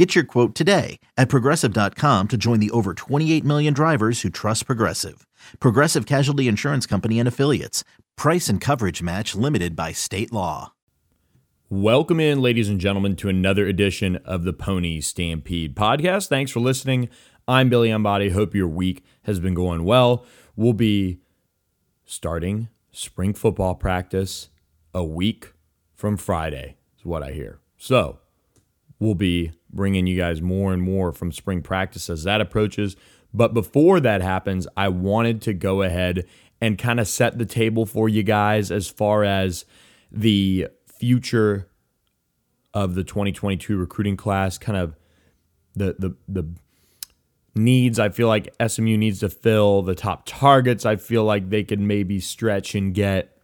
Get your quote today at progressive.com to join the over 28 million drivers who trust Progressive. Progressive Casualty Insurance Company and Affiliates. Price and coverage match limited by state law. Welcome in, ladies and gentlemen, to another edition of the Pony Stampede podcast. Thanks for listening. I'm Billy Embody. Hope your week has been going well. We'll be starting spring football practice a week from Friday, is what I hear. So, we'll be bringing you guys more and more from spring practice as that approaches. But before that happens, I wanted to go ahead and kind of set the table for you guys as far as the future of the 2022 recruiting class, kind of the the the needs I feel like SMU needs to fill, the top targets I feel like they could maybe stretch and get.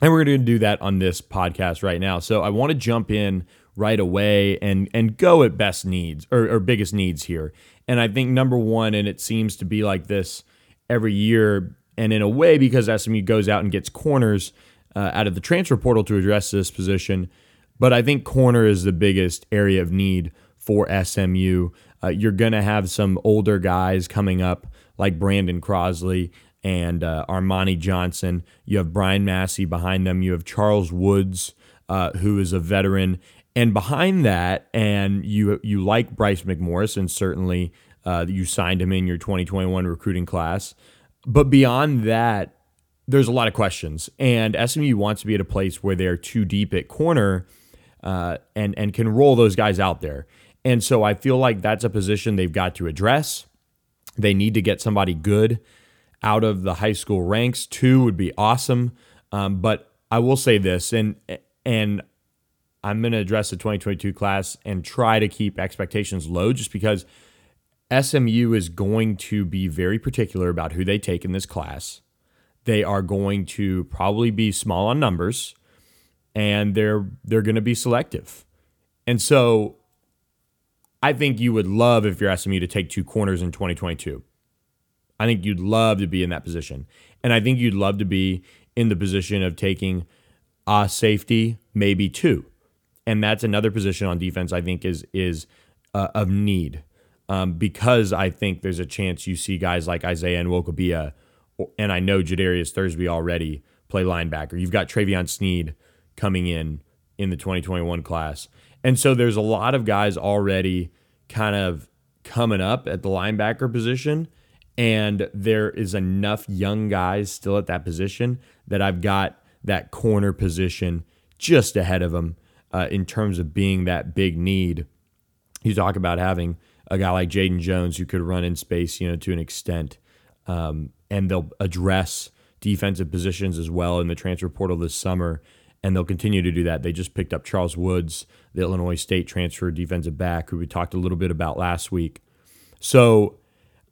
And we're going to do that on this podcast right now. So I want to jump in right away and and go at best needs or, or biggest needs here. And I think number one, and it seems to be like this every year, and in a way because SMU goes out and gets corners uh, out of the transfer portal to address this position. But I think corner is the biggest area of need for SMU. Uh, you're going to have some older guys coming up like Brandon Crosley and uh, Armani Johnson. You have Brian Massey behind them. You have Charles Woods, uh, who is a veteran. And behind that, and you you like Bryce McMorris, and certainly uh, you signed him in your 2021 recruiting class. But beyond that, there's a lot of questions. And SMU wants to be at a place where they're too deep at corner uh, and and can roll those guys out there. And so I feel like that's a position they've got to address. They need to get somebody good out of the high school ranks. Two would be awesome. Um, but I will say this, and and I'm going to address the 2022 class and try to keep expectations low, just because SMU is going to be very particular about who they take in this class. They are going to probably be small on numbers, and they're they're going to be selective. And so I think you would love if you're SMU to take two corners in 2022. I think you'd love to be in that position. And I think you'd love to be in the position of taking a safety, maybe two. And that's another position on defense I think is is uh, of need. Um, because I think there's a chance you see guys like Isaiah Nwokobia, and I know Jadarius Thursby already play linebacker. You've got Travion Sneed coming in in the 2021 class. And so there's a lot of guys already kind of coming up at the linebacker position. And there is enough young guys still at that position that I've got that corner position just ahead of them uh, in terms of being that big need. You talk about having a guy like Jaden Jones who could run in space, you know, to an extent, um, and they'll address defensive positions as well in the transfer portal this summer and they'll continue to do that. They just picked up Charles Woods, the Illinois State transfer defensive back, who we talked a little bit about last week. So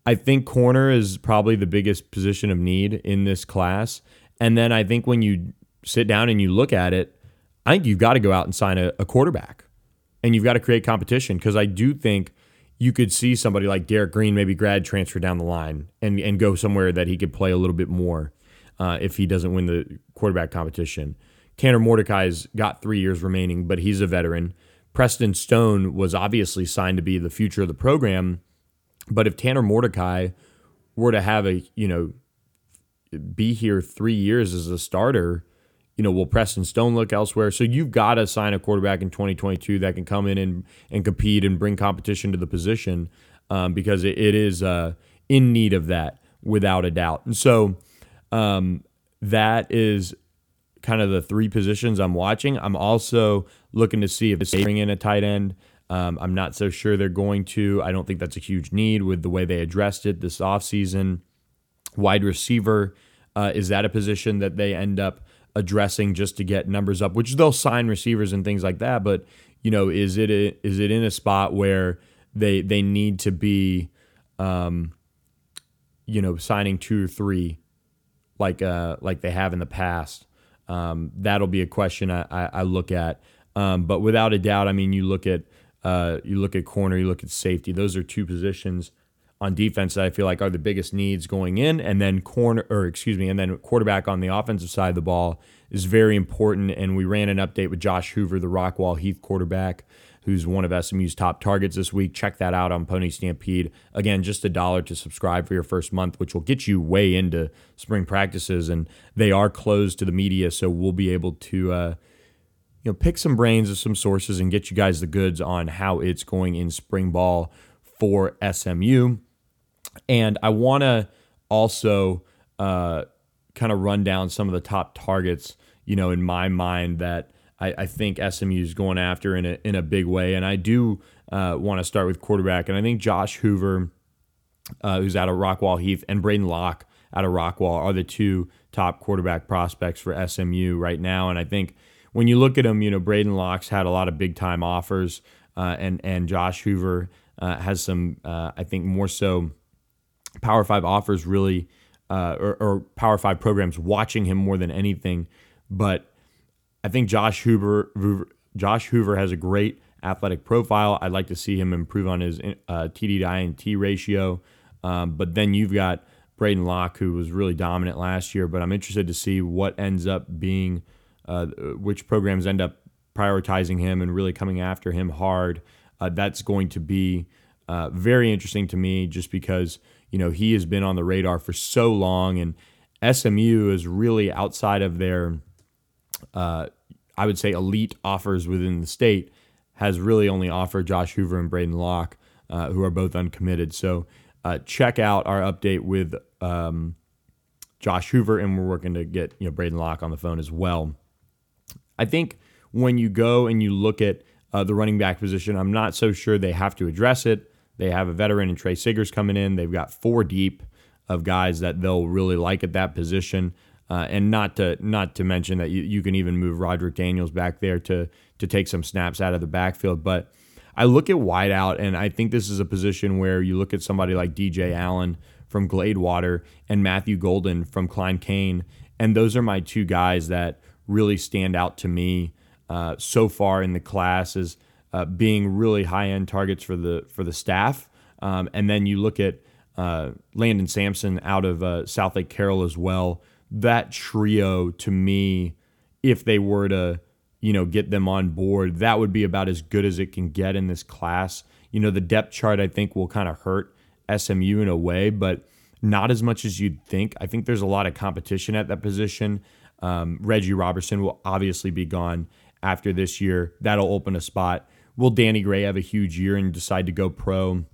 I think corner is probably the biggest position of need in this class. And then I think when you sit down and you look at it, I think you've got to go out and sign a, a quarterback and you've got to create competition because I do think you could see somebody like Derek Green maybe grad transfer down the line and, and go somewhere that he could play a little bit more uh, if he doesn't win the quarterback competition. Tanner Mordecai's got three years remaining, but he's a veteran. Preston Stone was obviously signed to be the future of the program. But if Tanner Mordecai were to have a, you know, be here three years as a starter, you know, will Preston Stone look elsewhere? So you've got to sign a quarterback in 2022 that can come in and, and compete and bring competition to the position um, because it, it is uh, in need of that without a doubt. And so um, that is kind of the three positions I'm watching. I'm also looking to see if they bring in a tight end. Um, I'm not so sure they're going to. I don't think that's a huge need with the way they addressed it this offseason. Wide receiver, uh, is that a position that they end up addressing just to get numbers up, which they'll sign receivers and things like that. But, you know, is it a, is it in a spot where they they need to be, um, you know, signing two or three like uh, like they have in the past. Um, that'll be a question I, I, I look at. Um, but without a doubt, I mean, you look at uh, you look at corner, you look at safety. Those are two positions on defense that I feel like are the biggest needs going in, and then corner or excuse me, and then quarterback on the offensive side of the ball is very important. And we ran an update with Josh Hoover, the Rockwall Heath quarterback, who's one of SMU's top targets this week. Check that out on Pony Stampede. Again, just a dollar to subscribe for your first month, which will get you way into spring practices, and they are closed to the media, so we'll be able to. Uh, you know, pick some brains of some sources and get you guys the goods on how it's going in spring ball for SMU. And I want to also uh, kind of run down some of the top targets, you know, in my mind that I, I think SMU is going after in a, in a big way. And I do uh, want to start with quarterback. And I think Josh Hoover, uh, who's out of Rockwall Heath, and Braden Locke out of Rockwall are the two top quarterback prospects for SMU right now. And I think when you look at them, you know, Braden Locke's had a lot of big time offers, uh, and and Josh Hoover uh, has some, uh, I think, more so Power Five offers really, uh, or, or, Power Five programs watching him more than anything. But I think Josh Hoover, Hoover Josh Hoover has a great athletic profile. I'd like to see him improve on his uh, TD to INT ratio. Um, but then you've got Braden Locke, who was really dominant last year. But I'm interested to see what ends up being, uh, which programs end up prioritizing him and really coming after him hard. Uh, that's going to be uh, very interesting to me just because you know, he has been on the radar for so long, and SMU is really outside of their, uh, I would say, elite offers within the state, has really only offered Josh Hoover and Braden Locke, uh, who are both uncommitted. So uh, check out our update with um, Josh Hoover, and we're working to get you know Braden Locke on the phone as well. I think when you go and you look at uh, the running back position, I'm not so sure they have to address it. They have a veteran and Trey Siggers coming in. They've got four deep of guys that they'll really like at that position. Uh, and not to not to mention that you, you can even move Roderick Daniels back there to to take some snaps out of the backfield. But I look at wideout, and I think this is a position where you look at somebody like DJ Allen from Gladewater and Matthew Golden from Klein Cain, and those are my two guys that really stand out to me uh, so far in the class as uh, being really high end targets for the for the staff. Um, and then you look at uh, Landon Sampson out of uh, Southlake Carroll as well. That trio to me, if they were to you know get them on board, that would be about as good as it can get in this class. You know the depth chart I think will kind of hurt SMU in a way, but not as much as you'd think. I think there's a lot of competition at that position. Um, Reggie Roberson will obviously be gone after this year. That'll open a spot. Will Danny Gray have a huge year and decide to go pro?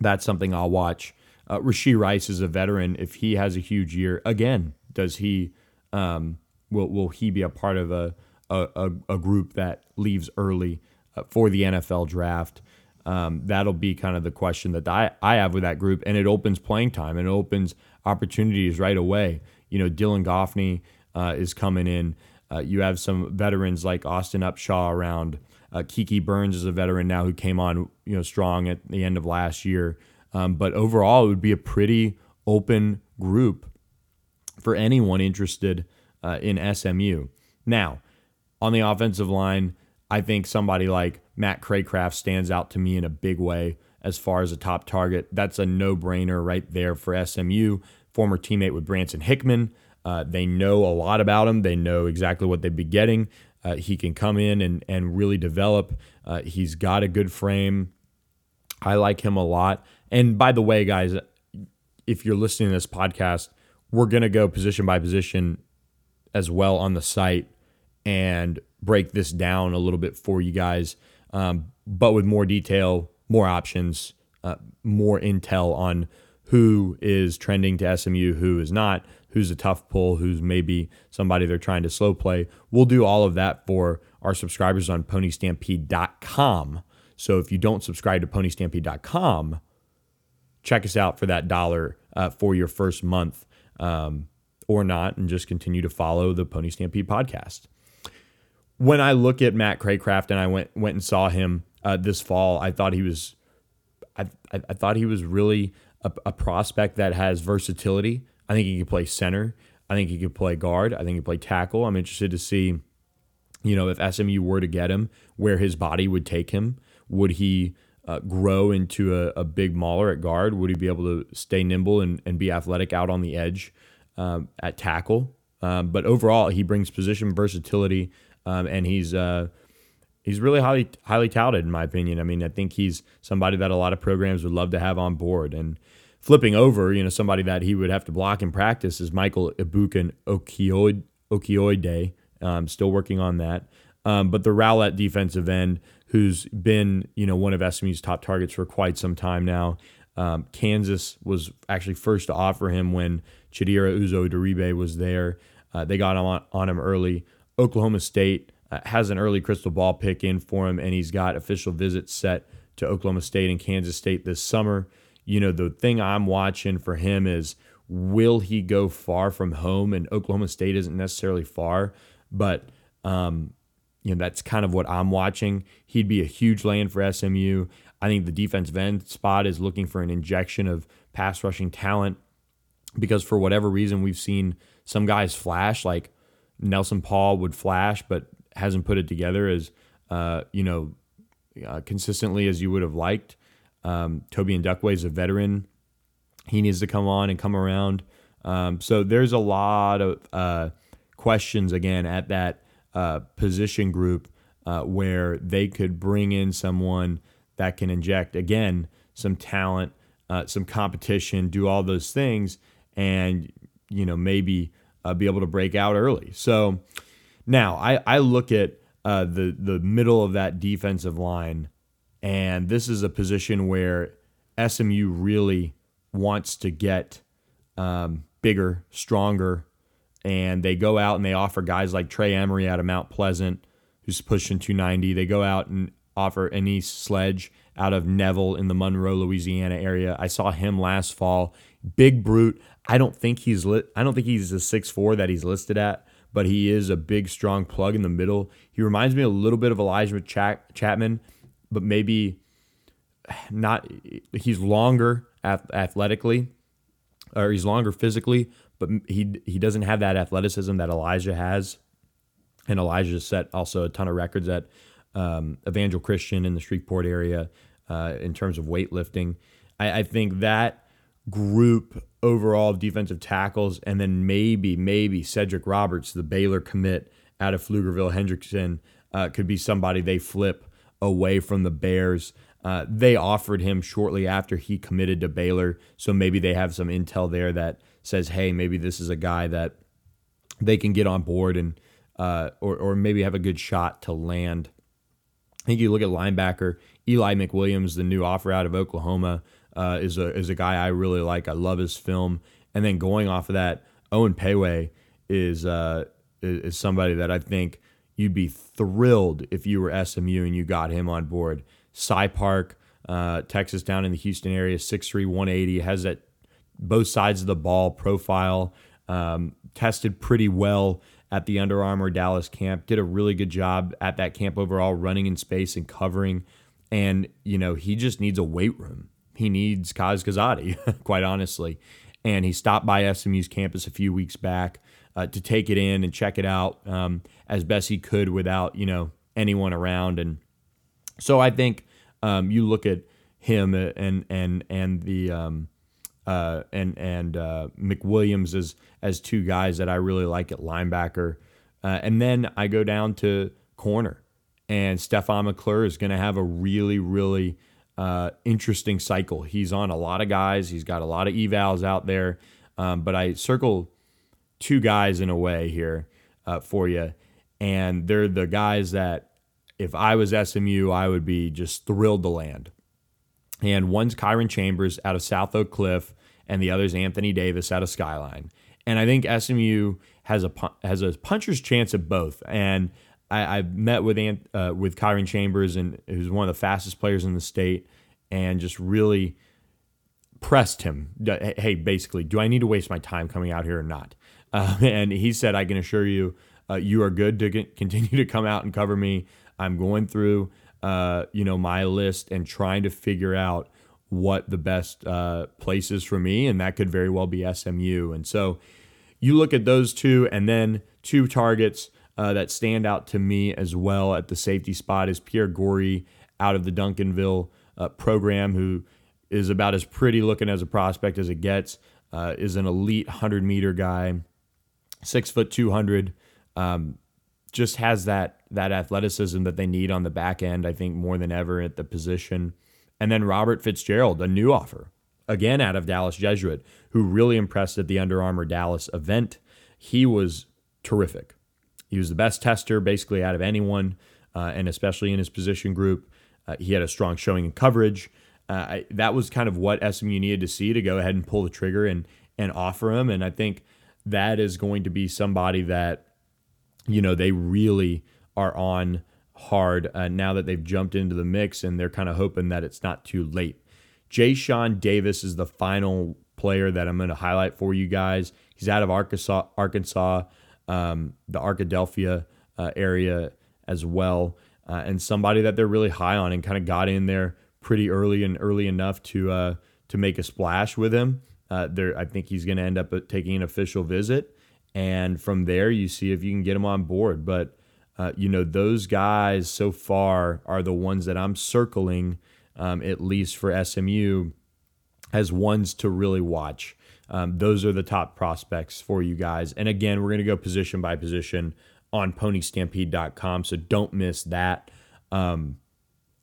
That's something I'll watch. Uh, Rashee Rice is a veteran. If he has a huge year again, does he um, will will he be a part of a a, a group that leaves early uh, for the NFL draft? Um, that'll be kind of the question that I, I have with that group, and it opens playing time and it opens opportunities right away. You know, Dylan Goffney uh, is coming in. Uh, you have some veterans like Austin Upshaw around. Uh, Kiki Burns is a veteran now who came on, you know, strong at the end of last year. Um, but overall, it would be a pretty open group for anyone interested uh, in SMU. Now, on the offensive line, I think somebody like Matt Craycraft stands out to me in a big way as far as a top target. That's a no brainer right there for SMU. Former teammate with Branson Hickman. Uh, they know a lot about him. They know exactly what they'd be getting. Uh, he can come in and, and really develop. Uh, he's got a good frame. I like him a lot. And by the way, guys, if you're listening to this podcast, we're going to go position by position as well on the site and break this down a little bit for you guys, um, but with more detail, more options, uh, more intel on who is trending to SMU, who is not, who's a tough pull, who's maybe somebody they're trying to slow play. We'll do all of that for our subscribers on ponystampede.com. So if you don't subscribe to ponystampede.com, check us out for that dollar uh, for your first month um, or not, and just continue to follow the Pony Stampede podcast. When I look at Matt Craycraft and I went went and saw him uh, this fall, I thought he was, I, I, I thought he was really a, a prospect that has versatility. I think he could play center. I think he could play guard. I think he could play tackle. I'm interested to see, you know, if SMU were to get him, where his body would take him. Would he uh, grow into a, a, big mauler at guard? Would he be able to stay nimble and, and be athletic out on the edge um, at tackle? Um, but overall, he brings position versatility, um, and he's uh, he's really highly highly touted in my opinion. I mean, I think he's somebody that a lot of programs would love to have on board. And flipping over, you know, somebody that he would have to block in practice is Michael Ebukan Okioide. Um, still working on that. Um, but the Rowlett defensive end, who's been, you know, one of SMU's top targets for quite some time now. Um, Kansas was actually first to offer him when Chidera Uzo-Diribe was there. Uh, they got on, on him early. Oklahoma State uh, has an early crystal ball pick in for him, and he's got official visits set to Oklahoma State and Kansas State this summer. You know, the thing I'm watching for him is will he go far from home? And Oklahoma State isn't necessarily far, but um, you know that's kind of what I'm watching. He'd be a huge land for SMU. I think the defensive end spot is looking for an injection of pass rushing talent because for whatever reason we've seen some guys flash like Nelson Paul would flash, but hasn't put it together as uh, you know uh, consistently as you would have liked. Um, Toby Duckway is a veteran; he needs to come on and come around. Um, so there's a lot of uh, questions again at that uh, position group uh, where they could bring in someone that can inject again some talent, uh, some competition, do all those things, and you know maybe be able to break out early. So now, I, I look at uh, the the middle of that defensive line, and this is a position where SMU really wants to get um, bigger, stronger, and they go out and they offer guys like Trey Emery out of Mount Pleasant, who's pushing 290. They go out and offer Anees Sledge out of Neville in the Monroe, Louisiana area. I saw him last fall. Big brute. I don't think he's lit. I don't think he's the six four that he's listed at but he is a big, strong plug in the middle. He reminds me a little bit of Elijah Chapman, but maybe not. He's longer athletically, or he's longer physically, but he he doesn't have that athleticism that Elijah has. And Elijah set also a ton of records at um, Evangel Christian in the Shreveport area uh, in terms of weightlifting. I, I think that group overall of defensive tackles, and then maybe, maybe Cedric Roberts, the Baylor commit out of Pflugerville Hendrickson, uh, could be somebody they flip away from the Bears. Uh, they offered him shortly after he committed to Baylor, so maybe they have some intel there that says, hey, maybe this is a guy that they can get on board and uh, or or maybe have a good shot to land. I think you look at linebacker Eli McWilliams, the new offer out of Oklahoma uh, is a is a guy I really like. I love his film. And then going off of that, Owen Pewee is uh, is somebody that I think you'd be thrilled if you were SMU and you got him on board. Cy Park, uh, Texas, down in the Houston area, 6'3", 180, has that both sides of the ball profile. Um, tested pretty well at the Under Armour Dallas camp. Did a really good job at that camp overall, running in space and covering. And you know he just needs a weight room he needs Kaz Kazadi, quite honestly. And he stopped by SMU's campus a few weeks back uh, to take it in and check it out um, as best he could without you know anyone around. And so I think um, you look at him and and and the um, uh, and and uh, McWilliams as as two guys that I really like at linebacker. Uh, and then I go down to corner, and Stefan McClure is going to have a really really uh, interesting cycle. He's on a lot of guys. He's got a lot of evals out there. Um, but I circle two guys in a way here uh, for you, and they're the guys that if I was SMU, I would be just thrilled to land. And one's Kyron Chambers out of South Oak Cliff, and the other's Anthony Davis out of Skyline. And I think SMU has a has a puncher's chance at both. And I, I met with Ant, uh, with Kyron Chambers, and who's one of the fastest players in the state, and just really pressed him. Hey, basically, do I need to waste my time coming out here or not? Uh, and he said, I can assure you, uh, you are good to get, continue to come out and cover me. I'm going through, uh, you know, my list and trying to figure out what the best uh, place is for me, and that could very well be SMU. And so you look at those two, and then two targets uh, that stand out to me as well at the safety spot is Pierre Gorey out of the Duncanville uh, program, who is about as pretty looking as a prospect as it gets. Uh, is an elite 100 meter guy, six foot 200. Um, just has that that athleticism that they need on the back end. I think more than ever at the position. And then Robert Fitzgerald, a new offer, again out of Dallas Jesuit, who really impressed at the Under Armour Dallas event. He was terrific. He was the best tester basically out of anyone, uh, and especially in his position group. Uh, he had a strong showing in coverage. Uh, I, that was kind of what SMU needed to see to go ahead and pull the trigger and and offer him. And I think that is going to be somebody that you know they really are on hard uh, now that they've jumped into the mix and they're kind of hoping that it's not too late. Jay Sean Davis is the final player that I'm going to highlight for you guys. He's out of Arkansas, Arkansas, um, the Arkadelphia uh, area as well, uh, and somebody that they're really high on and kind of got in there pretty early and early enough to uh, to make a splash with him. Uh, there, I think he's going to end up taking an official visit, and from there you see if you can get him on board. But uh, you know those guys so far are the ones that I'm circling, um, at least for SMU, as ones to really watch. Um, those are the top prospects for you guys. And again, we're going to go position by position on ponystampede.com, so don't miss that. Um,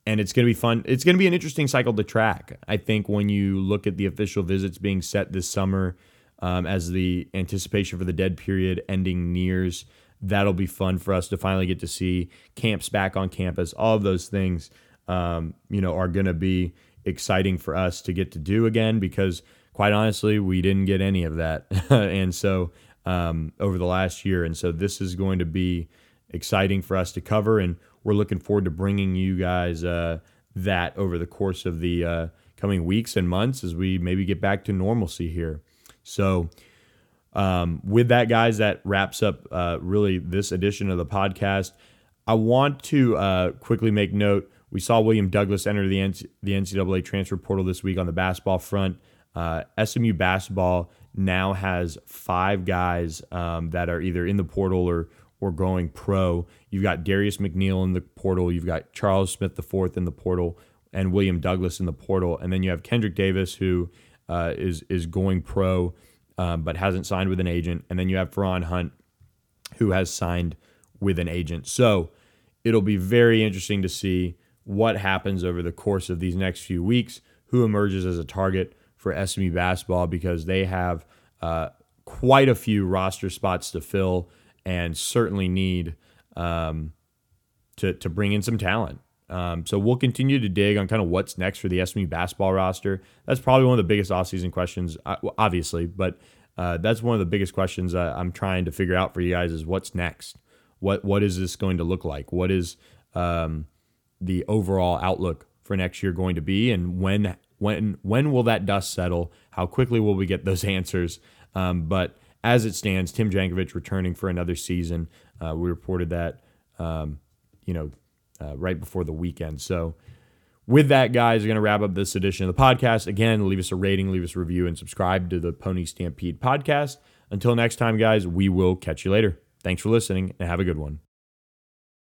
and it's going to be fun. It's going to be an interesting cycle to track. I think when you look at the official visits being set this summer, um, as the anticipation for the dead period ending nears, that'll be fun for us to finally get to see camps back on campus. All of those things, um, you know, are going to be exciting for us to get to do again because, quite honestly, we didn't get any of that, and so um, over the last year, and so this is going to be exciting for us to cover and we're looking forward to bringing you guys uh, that over the course of the uh, coming weeks and months as we maybe get back to normalcy here. So, um, with that, guys, that wraps up uh, really this edition of the podcast. I want to uh, quickly make note. We saw William Douglas enter the, NCAA transfer portal this week on the basketball front. Uh, SMU basketball now has five guys um, that are either in the portal or or going pro. You've got Darius McNeil in the portal. You've got Charles Smith IV in the portal, and William Douglas in the portal. And then you have Kendrick Davis, who uh, is is going pro, um, but hasn't signed with an agent. And then you have Feron Hunt, who has signed with an agent. So it'll be very interesting to see what happens over the course of these next few weeks. Who emerges as a target for SMU basketball because they have uh, quite a few roster spots to fill and certainly need um, to to bring in some talent. Um, so we'll continue to dig on kind of what's next for the SMU basketball roster. That's probably one of the biggest offseason questions, uh, obviously, but uh, that's one of the biggest questions I'm trying to figure out for you guys is what's next. What what is this going to look like? What is um, the overall outlook for next year going to be, and when when when will that dust settle? How quickly will we get those answers? Um, but as it stands, Tim Jankovich returning for another season. Uh, we reported that, um, you know, uh, right before the weekend. So, with that, guys, we're going to wrap up this edition of the podcast. Again, leave us a rating, leave us a review, and subscribe to the Pony Stampede podcast. Until next time, guys, we will catch you later. Thanks for listening and have a good one.